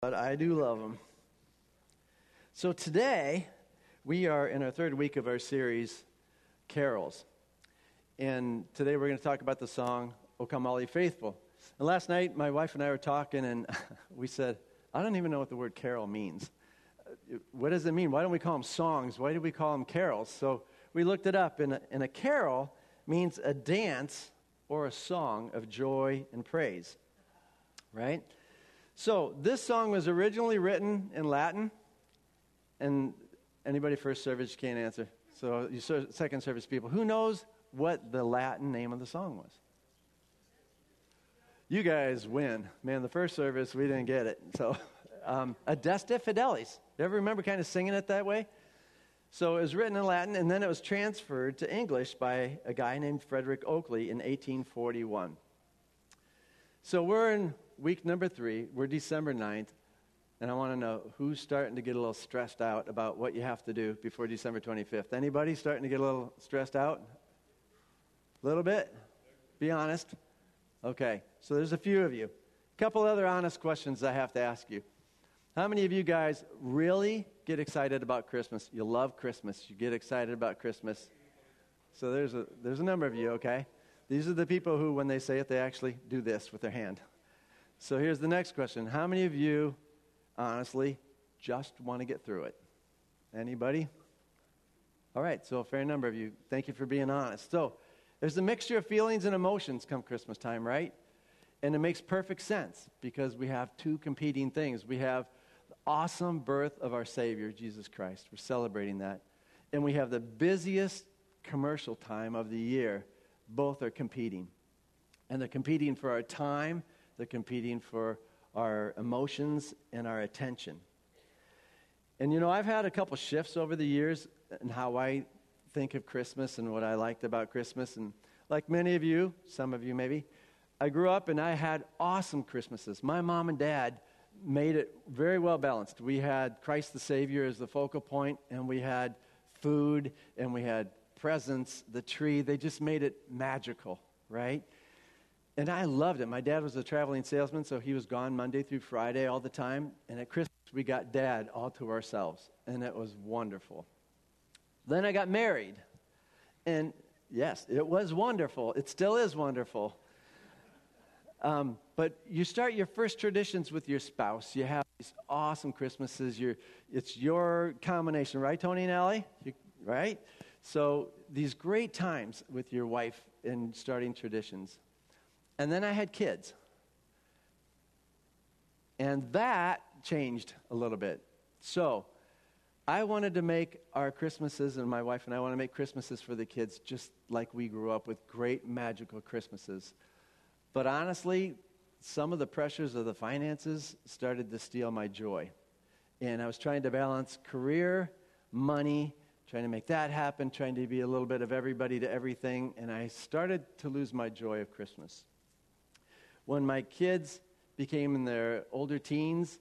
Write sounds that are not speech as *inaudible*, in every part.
but I do love them. So today, we are in our third week of our series, Carols. And today we're going to talk about the song, O Come All Ye Faithful. And last night, my wife and I were talking, and *laughs* we said, I don't even know what the word carol means. What does it mean? Why don't we call them songs? Why do we call them carols? So we looked it up, and a, and a carol means a dance or a song of joy and praise, right? So this song was originally written in Latin, and anybody first service can't answer. So you second service people, who knows what the Latin name of the song was? You guys win, man. The first service we didn't get it. So, *laughs* um, Adeste Fideles. You ever remember kind of singing it that way? So it was written in Latin, and then it was transferred to English by a guy named Frederick Oakeley in 1841. So we're in week number three. We're December 9th. And I want to know who's starting to get a little stressed out about what you have to do before December 25th. Anybody starting to get a little stressed out? A little bit? Be honest. Okay, so there's a few of you. A couple other honest questions I have to ask you. How many of you guys really get excited about Christmas? You love Christmas. You get excited about Christmas. So there's a, there's a number of you, okay? These are the people who, when they say it, they actually do this with their hand. So here's the next question How many of you, honestly, just want to get through it? Anybody? All right, so a fair number of you. Thank you for being honest. So there's a mixture of feelings and emotions come Christmas time, right? And it makes perfect sense because we have two competing things. We have the awesome birth of our Savior, Jesus Christ. We're celebrating that. And we have the busiest commercial time of the year. Both are competing. And they're competing for our time, they're competing for our emotions and our attention. And you know, I've had a couple shifts over the years in how I think of Christmas and what I liked about Christmas. And like many of you, some of you maybe, I grew up and I had awesome Christmases. My mom and dad made it very well balanced. We had Christ the Savior as the focal point, and we had food, and we had presents, the tree. They just made it magical, right? And I loved it. My dad was a traveling salesman, so he was gone Monday through Friday all the time. And at Christmas, we got dad all to ourselves, and it was wonderful. Then I got married. And yes, it was wonderful. It still is wonderful. Um, but you start your first traditions with your spouse. You have these awesome Christmases. You're, it's your combination, right, Tony and Allie? You, right? So these great times with your wife in starting traditions. And then I had kids. And that changed a little bit. So I wanted to make our Christmases, and my wife and I want to make Christmases for the kids just like we grew up with great, magical Christmases. But honestly, some of the pressures of the finances started to steal my joy. And I was trying to balance career, money, trying to make that happen, trying to be a little bit of everybody to everything, and I started to lose my joy of Christmas. When my kids became in their older teens,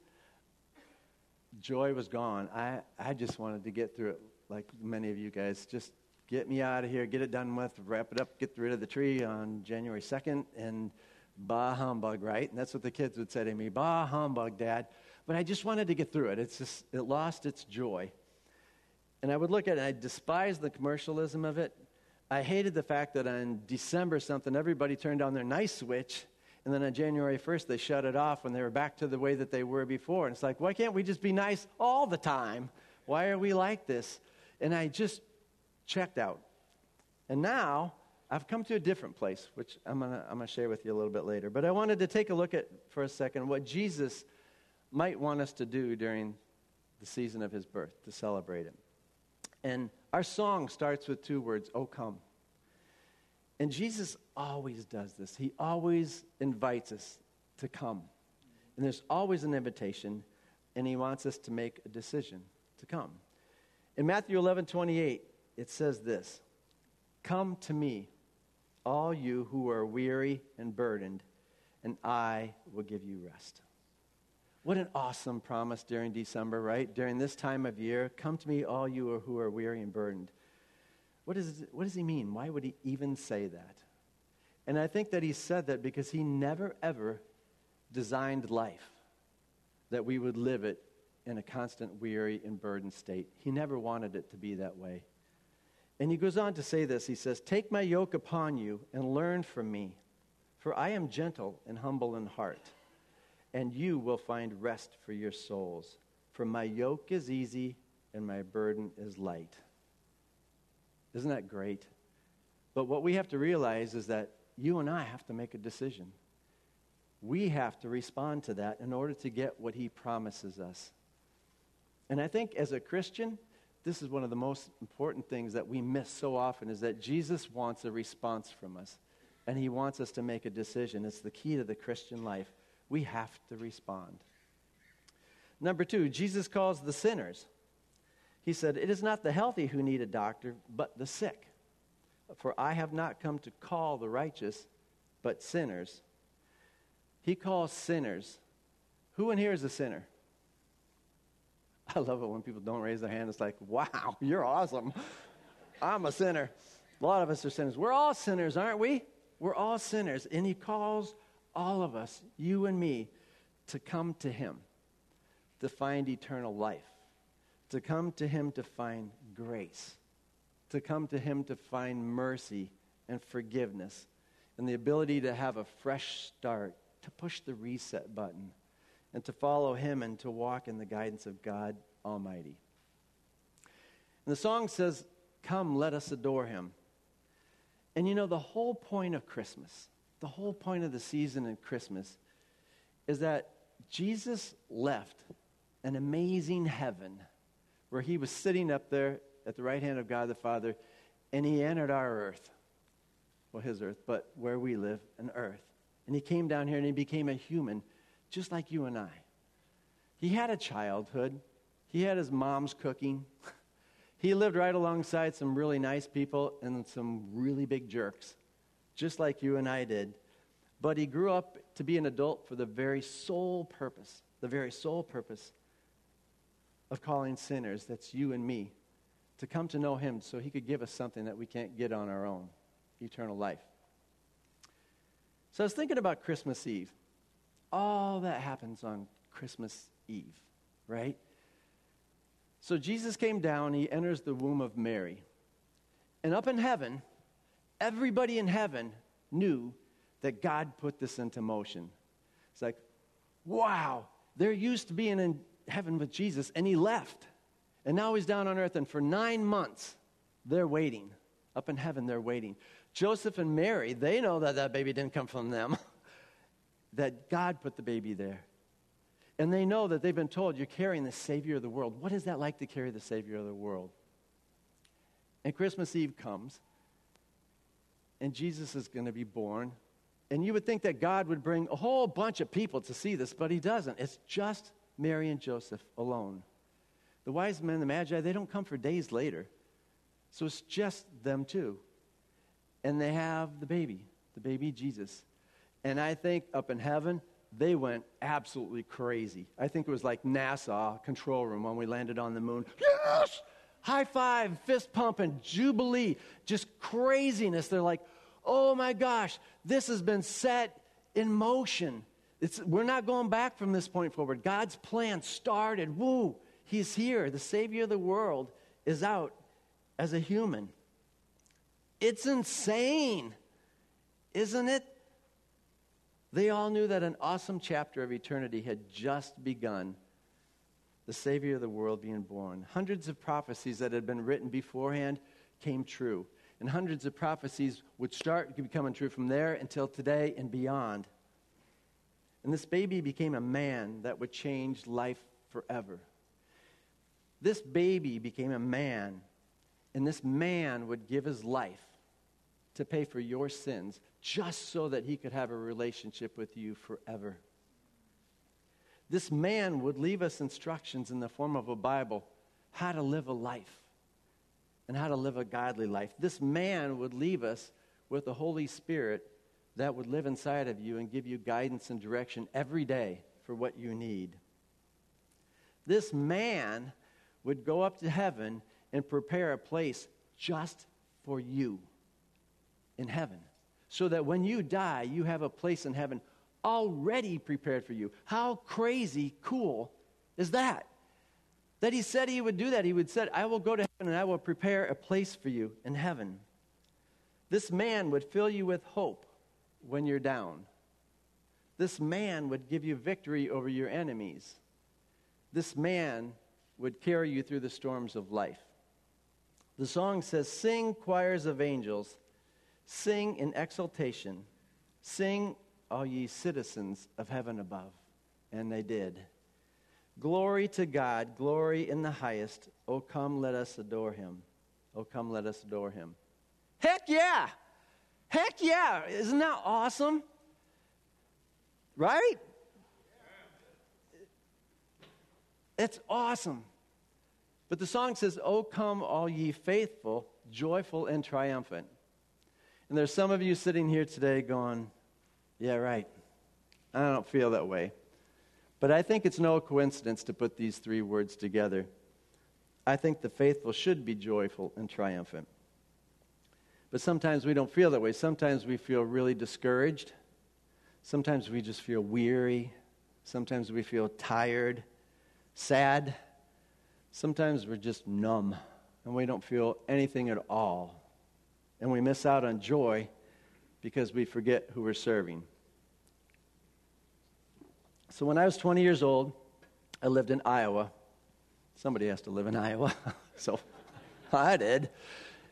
joy was gone. I, I just wanted to get through it like many of you guys. Just get me out of here, get it done with, wrap it up, get rid of the tree on January 2nd, and bah humbug, right? And that's what the kids would say to me, bah humbug, Dad. But I just wanted to get through it. It's just, it lost its joy. And I would look at it, I despised the commercialism of it. I hated the fact that on December something, everybody turned on their nice switch and then on January 1st, they shut it off when they were back to the way that they were before. And it's like, why can't we just be nice all the time? Why are we like this? And I just checked out. And now I've come to a different place, which I'm going to I'm to share with you a little bit later. But I wanted to take a look at, for a second, what Jesus might want us to do during the season of his birth to celebrate him. And our song starts with two words, Oh come. And Jesus always does this. He always invites us to come. And there's always an invitation, and he wants us to make a decision to come. In Matthew 11 28, it says this Come to me, all you who are weary and burdened, and I will give you rest. What an awesome promise during December, right? During this time of year. Come to me, all you who are weary and burdened. What, is, what does he mean? Why would he even say that? And I think that he said that because he never, ever designed life that we would live it in a constant weary and burdened state. He never wanted it to be that way. And he goes on to say this He says, Take my yoke upon you and learn from me, for I am gentle and humble in heart, and you will find rest for your souls. For my yoke is easy and my burden is light. Isn't that great? But what we have to realize is that you and I have to make a decision. We have to respond to that in order to get what he promises us. And I think as a Christian, this is one of the most important things that we miss so often is that Jesus wants a response from us. And he wants us to make a decision. It's the key to the Christian life. We have to respond. Number two, Jesus calls the sinners. He said, It is not the healthy who need a doctor, but the sick. For I have not come to call the righteous, but sinners. He calls sinners. Who in here is a sinner? *laughs* I love it when people don't raise their hand. It's like, wow, *laughs* you're awesome. I'm a sinner. A lot of us are sinners. We're all sinners, aren't we? We're all sinners. And He calls all of us, you and me, to come to Him to find eternal life, to come to Him to find grace, to come to Him to find mercy and forgiveness, and the ability to have a fresh start, to push the reset button and to follow Him and to walk in the guidance of God Almighty. And the song says, Come, let us adore Him. And you know, the whole point of Christmas, the whole point of the season in Christmas, is that Jesus left an amazing heaven where He was sitting up there at the right hand of God the Father, and He entered our earth. Well, His earth, but where we live, an earth. And He came down here and He became a human just like you and I. He had a childhood, he had his mom's cooking. *laughs* he lived right alongside some really nice people and some really big jerks, just like you and I did. But he grew up to be an adult for the very sole purpose, the very sole purpose of calling sinners, that's you and me, to come to know him so he could give us something that we can't get on our own eternal life. So I was thinking about Christmas Eve all that happens on Christmas Eve, right? So Jesus came down, he enters the womb of Mary. And up in heaven, everybody in heaven knew that God put this into motion. It's like, wow, they're used to be in heaven with Jesus, and he left. And now he's down on earth, and for nine months, they're waiting. Up in heaven, they're waiting. Joseph and Mary, they know that that baby didn't come from them. *laughs* that God put the baby there. And they know that they've been told, you're carrying the Savior of the world. What is that like to carry the Savior of the world? And Christmas Eve comes, and Jesus is going to be born. And you would think that God would bring a whole bunch of people to see this, but he doesn't. It's just Mary and Joseph alone. The wise men, the magi, they don't come for days later. So it's just them two. And they have the baby, the baby Jesus. And I think up in heaven, they went absolutely crazy. I think it was like NASA control room when we landed on the moon. Yes! High five, fist pumping, jubilee, just craziness. They're like, oh my gosh, this has been set in motion. It's, we're not going back from this point forward. God's plan started. Woo, He's here. The Savior of the world is out as a human. It's insane, isn't it? They all knew that an awesome chapter of eternity had just begun. The Savior of the world being born. Hundreds of prophecies that had been written beforehand came true. And hundreds of prophecies would start becoming true from there until today and beyond. And this baby became a man that would change life forever. This baby became a man, and this man would give his life to pay for your sins just so that he could have a relationship with you forever. This man would leave us instructions in the form of a Bible how to live a life and how to live a godly life. This man would leave us with the Holy Spirit that would live inside of you and give you guidance and direction every day for what you need. This man would go up to heaven and prepare a place just for you in heaven so that when you die, you have a place in heaven already prepared for you. How crazy cool is that? That he said he would do that. He would said, I will go to heaven and I will prepare a place for you in heaven. This man would fill you with hope when you're down. This man would give you victory over your enemies. This man would carry you through the storms of life. The song says, Sing, choirs of angels, sing in exultation, sing, all ye citizens of heaven above. And they did. Glory to God, glory in the highest. Oh, come, let us adore him. Oh, come, let us adore him. Heck yeah! Heck yeah! Isn't that awesome? Right? It's awesome. But the song says, Oh, come, all ye faithful, joyful, and triumphant. And there's some of you sitting here today going, Yeah, right. I don't feel that way. But I think it's no coincidence to put these three words together. I think the faithful should be joyful and triumphant. But sometimes we don't feel that way. Sometimes we feel really discouraged. Sometimes we just feel weary. Sometimes we feel tired, sad. Sometimes we're just numb and we don't feel anything at all. And we miss out on joy because we forget who we're serving. So when I was 20 years old, I lived in Iowa. Somebody has to live in Iowa. *laughs* so I did.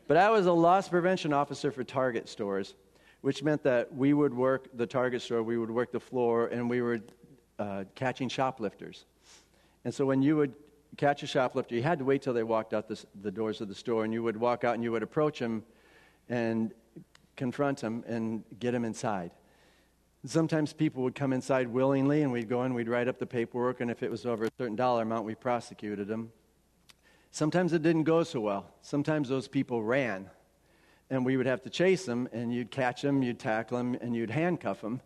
But I was a loss prevention officer for Target stores which meant that we would work the Target store, we would work the floor, and we were uh, catching shoplifters. And so when you would catch a shoplifter, you had to wait till they walked out the, the doors of the store, and you would walk out and you would approach them and confront them and get them inside. Sometimes people would come inside willingly, and we'd go in, we'd write up the paperwork, and if it was over a certain dollar amount, we prosecuted them. Sometimes it didn't go so well. Sometimes those people ran and we would have to chase them, and you'd catch them, you'd tackle them, and you'd handcuff them,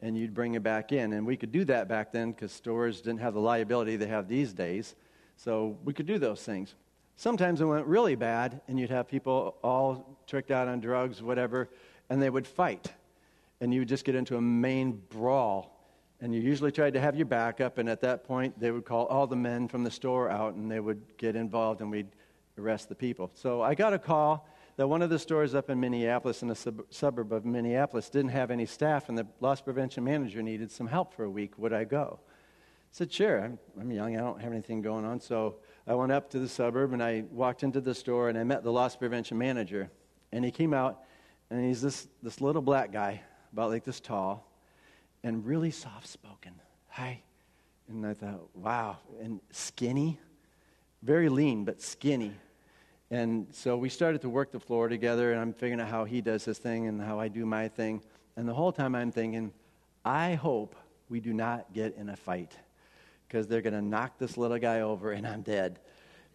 and you'd bring them back in. And we could do that back then because stores didn't have the liability they have these days. So we could do those things. Sometimes it went really bad, and you'd have people all tricked out on drugs, whatever, and they would fight. And you would just get into a main brawl. And you usually tried to have your backup, and at that point, they would call all the men from the store out, and they would get involved, and we'd arrest the people. So I got a call that one of the stores up in Minneapolis, in a sub- suburb of Minneapolis, didn't have any staff, and the loss prevention manager needed some help for a week. Would I go? I said, Sure. I'm, I'm young. I don't have anything going on. So I went up to the suburb and I walked into the store and I met the loss prevention manager. And he came out and he's this, this little black guy, about like this tall, and really soft spoken. Hi. And I thought, wow. And skinny, very lean, but skinny. And so we started to work the floor together, and I'm figuring out how he does his thing and how I do my thing. And the whole time I'm thinking, I hope we do not get in a fight because they're going to knock this little guy over and I'm dead.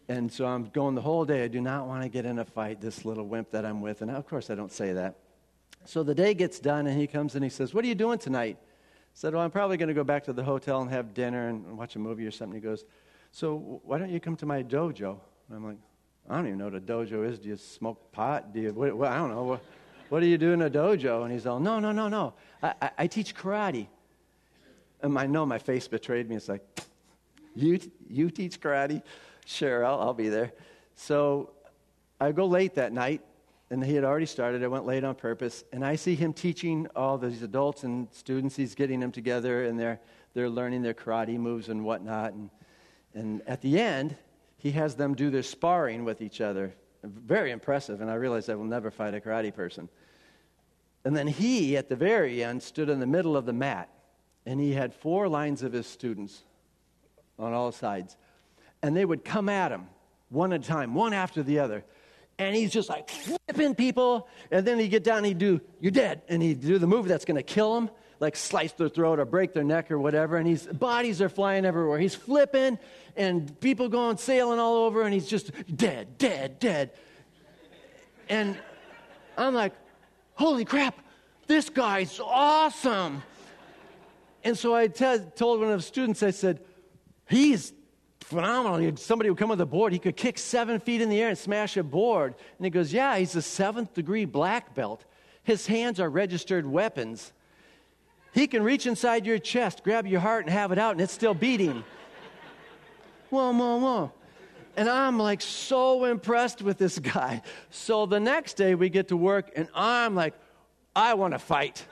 And so I'm going the whole day. I do not want to get in a fight, this little wimp that I'm with. And of course, I don't say that. So the day gets done, and he comes and he says, What are you doing tonight? Said, Well, I'm probably going to go back to the hotel and have dinner and watch a movie or something. He goes, So why don't you come to my dojo? And I'm like, I don't even know what a dojo is. Do you smoke pot? Do you, what, what, I don't know. What, what, do you do in a dojo? And he's all, no, no, no, no. I, I, I teach karate. And I know my face betrayed me. It's like, you, you teach karate? Sure, I'll, I'll be there. So I go late that night, and he had already started. I went late on purpose, and I see him teaching all these adults and students. He's getting them together, and they're, they're learning their karate moves and whatnot. And, and at the end, he has them do their sparring with each other. Very impressive, and I realized I will never fight a karate person. And then he, at the very end, stood in the middle of the mat, and he had four lines of his students on all sides. And they would come at him one at a time, one after the other. And he's just like flipping people. And then he'd get down and he'd do, You're dead. And he'd do the move that's going to kill him like slice their throat or break their neck or whatever. And his bodies are flying everywhere. He's flipping and people going sailing all over, and he's just dead, dead, dead. And I'm like, holy crap, this guy's awesome. And so I t- told one of the students, I said, he's phenomenal. Somebody would come with a board. He could kick seven feet in the air and smash a board. And he goes, Yeah, he's a seventh degree black belt. His hands are registered weapons. He can reach inside your chest, grab your heart, and have it out, and it's still beating. *laughs* whoa, whoa, whoa. And I'm like so impressed with this guy. So the next day we get to work, and I'm like, I want to fight.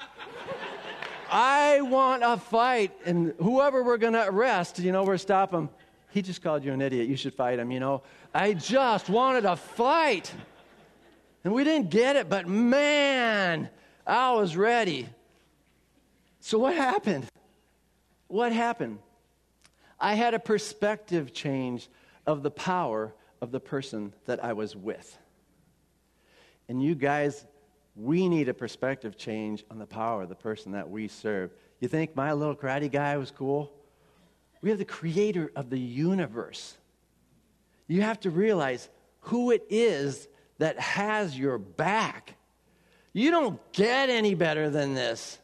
I want a fight. And whoever we're going to arrest, you know, we're stop him. He just called you an idiot. You should fight him, you know. I just wanted a fight. And we didn't get it, but man, I was ready. So what happened? What happened? I had a perspective change of the power of the person that I was with. And you guys, we need a perspective change on the power of the person that we serve. You think my little karate guy was cool? We have the creator of the universe. You have to realize who it is that has your back. You don't get any better than this.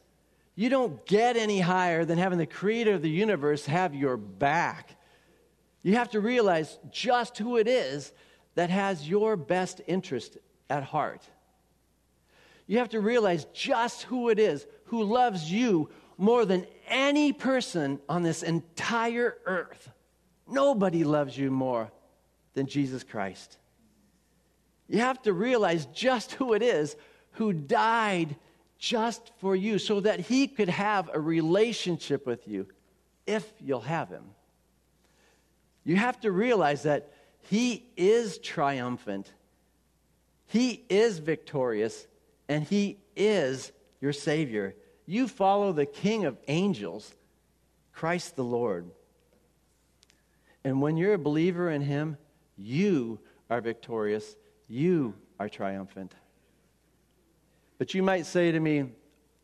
You don't get any higher than having the creator of the universe have your back. You have to realize just who it is that has your best interest at heart. You have to realize just who it is who loves you more than any person on this entire earth. Nobody loves you more than Jesus Christ. You have to realize just who it is who died just for you so that he could have a relationship with you if you'll have him. You have to realize that he is triumphant, he is victorious, and he is your Savior. You follow the King of angels, Christ the Lord. And when you're a believer in him, you are victorious, you are triumphant. But you might say to me,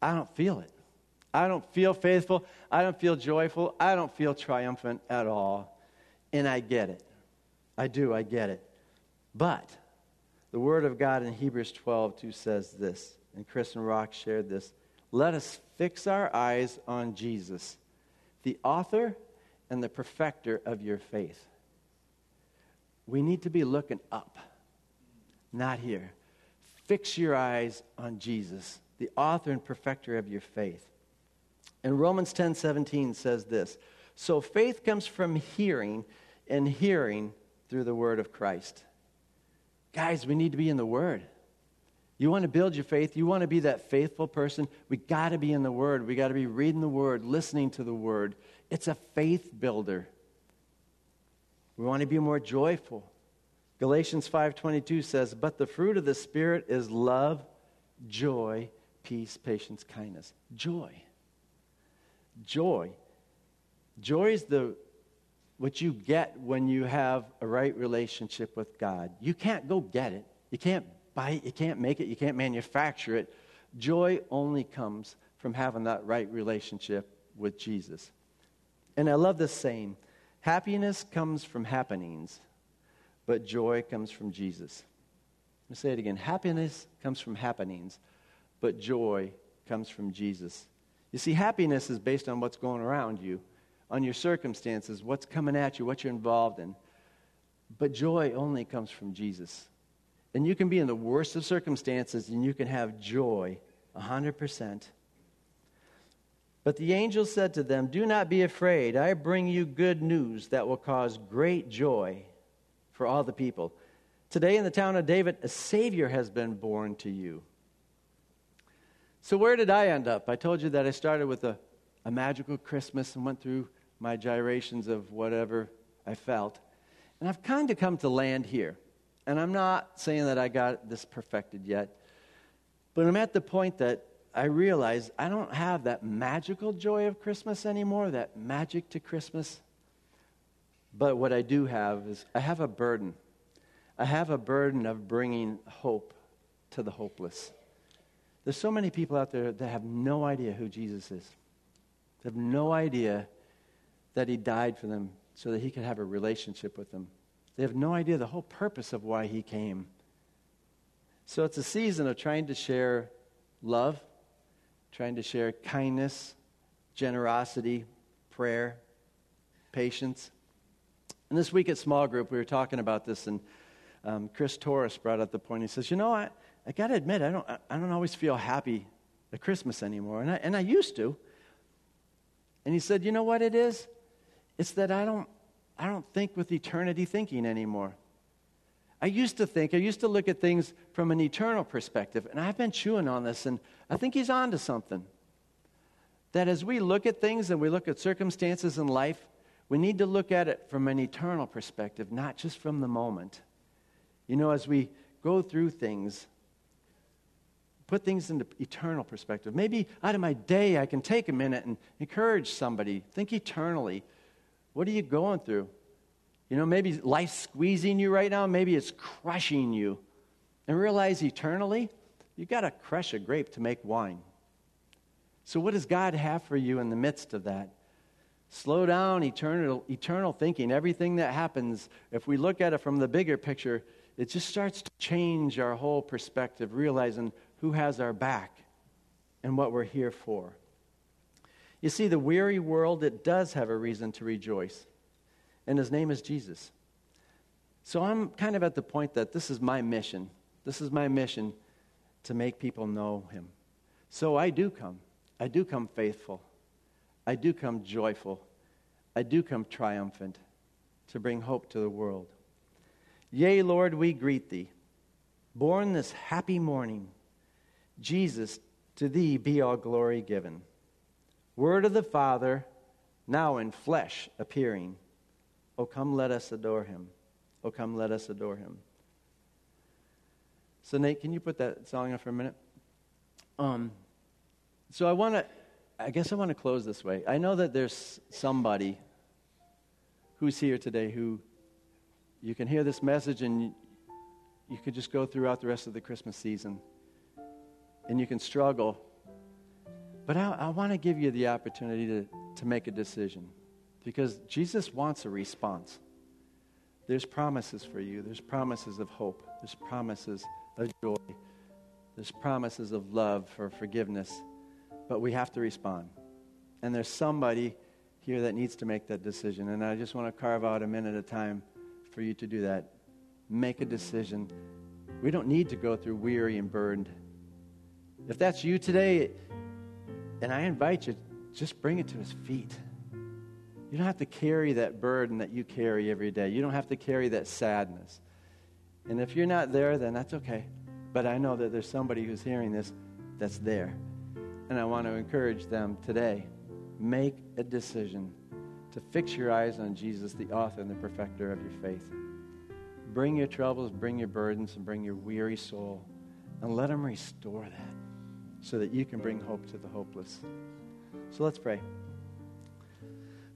I don't feel it. I don't feel faithful. I don't feel joyful. I don't feel triumphant at all. And I get it. I do, I get it. But the Word of God in Hebrews 12 2 says this, and Chris and Rock shared this. Let us fix our eyes on Jesus, the author and the perfecter of your faith. We need to be looking up, not here. Fix your eyes on Jesus, the author and perfecter of your faith. And Romans 10 17 says this So faith comes from hearing and hearing through the word of Christ. Guys, we need to be in the word. You want to build your faith, you want to be that faithful person, we got to be in the word. We got to be reading the word, listening to the word. It's a faith builder. We want to be more joyful. Galatians 5:22 says, "But the fruit of the spirit is love, joy, peace, patience, kindness." Joy. Joy. Joy is the what you get when you have a right relationship with God. You can't go get it. You can't buy it. You can't make it. You can't manufacture it. Joy only comes from having that right relationship with Jesus. And I love this saying happiness comes from happenings, but joy comes from Jesus. Let me say it again happiness comes from happenings, but joy comes from Jesus. You see, happiness is based on what's going around you on your circumstances, what's coming at you, what you're involved in. But joy only comes from Jesus. And you can be in the worst of circumstances and you can have joy 100%. But the angel said to them, Do not be afraid. I bring you good news that will cause great joy for all the people. Today in the town of David, a Savior has been born to you. So, where did I end up? I told you that I started with a, a magical Christmas and went through my gyrations of whatever I felt. And I've kind of come to land here. And I'm not saying that I got this perfected yet, but I'm at the point that I realize I don't have that magical joy of Christmas anymore, that magic to Christmas. But what I do have is I have a burden. I have a burden of bringing hope to the hopeless. There's so many people out there that have no idea who Jesus is. They have no idea that he died for them so that he could have a relationship with them. They have no idea the whole purpose of why he came. So it's a season of trying to share love, trying to share kindness, generosity, prayer, patience. And this week at small group, we were talking about this, and um, Chris Torres brought up the point. He says, "You know, I, I got to admit, I don't, I don't always feel happy at Christmas anymore, and I, and I used to. And he said, You know what it is? It's that I don't, I don't think with eternity thinking anymore. I used to think, I used to look at things from an eternal perspective, and I've been chewing on this, and I think he's on to something. That as we look at things and we look at circumstances in life, we need to look at it from an eternal perspective, not just from the moment. You know, as we go through things, put things into eternal perspective. Maybe out of my day, I can take a minute and encourage somebody. Think eternally. What are you going through? You know, maybe life's squeezing you right now, maybe it's crushing you. And realize eternally, you got to crush a grape to make wine. So, what does God have for you in the midst of that? Slow down eternal, eternal thinking. Everything that happens, if we look at it from the bigger picture, it just starts to change our whole perspective, realizing who has our back and what we're here for. You see, the weary world, it does have a reason to rejoice, and his name is Jesus. So I'm kind of at the point that this is my mission. This is my mission to make people know him. So I do come. I do come faithful. I do come joyful. I do come triumphant to bring hope to the world. Yea, Lord, we greet thee. Born this happy morning, Jesus, to thee be all glory given. Word of the Father, now in flesh appearing. Oh, come, let us adore him. Oh, come, let us adore him. So, Nate, can you put that song on for a minute? Um, so, I want to, I guess I want to close this way. I know that there's somebody who's here today who you can hear this message and you could just go throughout the rest of the Christmas season and you can struggle. But I, I want to give you the opportunity to, to make a decision because Jesus wants a response. There's promises for you, there's promises of hope, there's promises of joy, there's promises of love for forgiveness, but we have to respond. And there's somebody here that needs to make that decision. And I just want to carve out a minute of time for you to do that. Make a decision. We don't need to go through weary and burdened. if that's you today, and I invite you, just bring it to his feet. You don't have to carry that burden that you carry every day. You don't have to carry that sadness. And if you're not there, then that's okay. But I know that there's somebody who's hearing this that's there. And I want to encourage them today make a decision to fix your eyes on Jesus, the author and the perfecter of your faith. Bring your troubles, bring your burdens, and bring your weary soul, and let him restore that so that you can bring hope to the hopeless. So let's pray.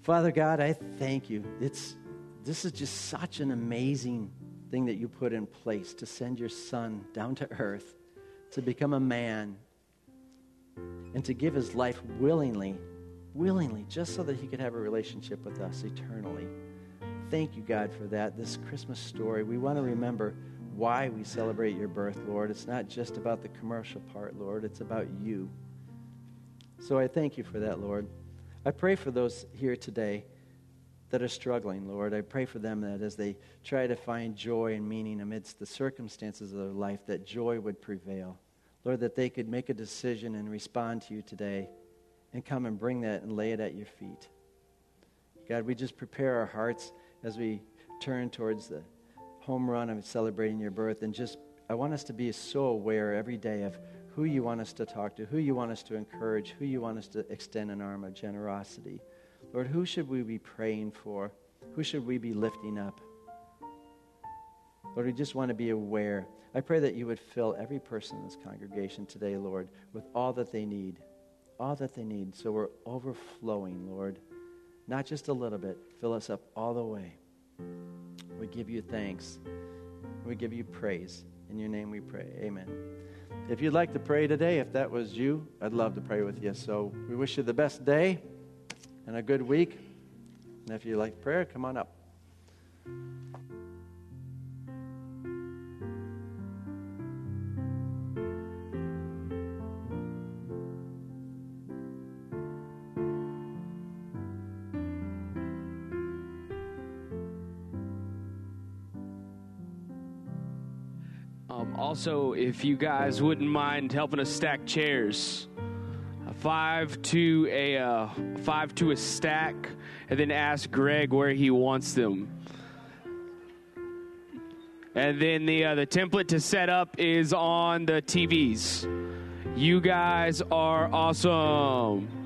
Father God, I thank you. It's, this is just such an amazing thing that you put in place to send your son down to earth to become a man and to give his life willingly, willingly, just so that he could have a relationship with us eternally. Thank you, God, for that. This Christmas story, we want to remember why we celebrate your birth, Lord. It's not just about the commercial part, Lord, it's about you. So I thank you for that, Lord. I pray for those here today that are struggling, Lord. I pray for them that as they try to find joy and meaning amidst the circumstances of their life, that joy would prevail. Lord, that they could make a decision and respond to you today and come and bring that and lay it at your feet. God, we just prepare our hearts as we turn towards the home run of celebrating your birth. And just, I want us to be so aware every day of who you want us to talk to, who you want us to encourage, who you want us to extend an arm of generosity. Lord, who should we be praying for? Who should we be lifting up? Lord, we just want to be aware. I pray that you would fill every person in this congregation today, Lord, with all that they need. All that they need. So we're overflowing, Lord. Not just a little bit. Fill us up all the way. We give you thanks. We give you praise. In your name we pray. Amen. If you'd like to pray today, if that was you, I'd love to pray with you. So we wish you the best day and a good week. And if you like prayer, come on up. Also, if you guys wouldn't mind helping us stack chairs five to a uh, five to a stack, and then ask Greg where he wants them. And then the uh, the template to set up is on the TVs. You guys are awesome.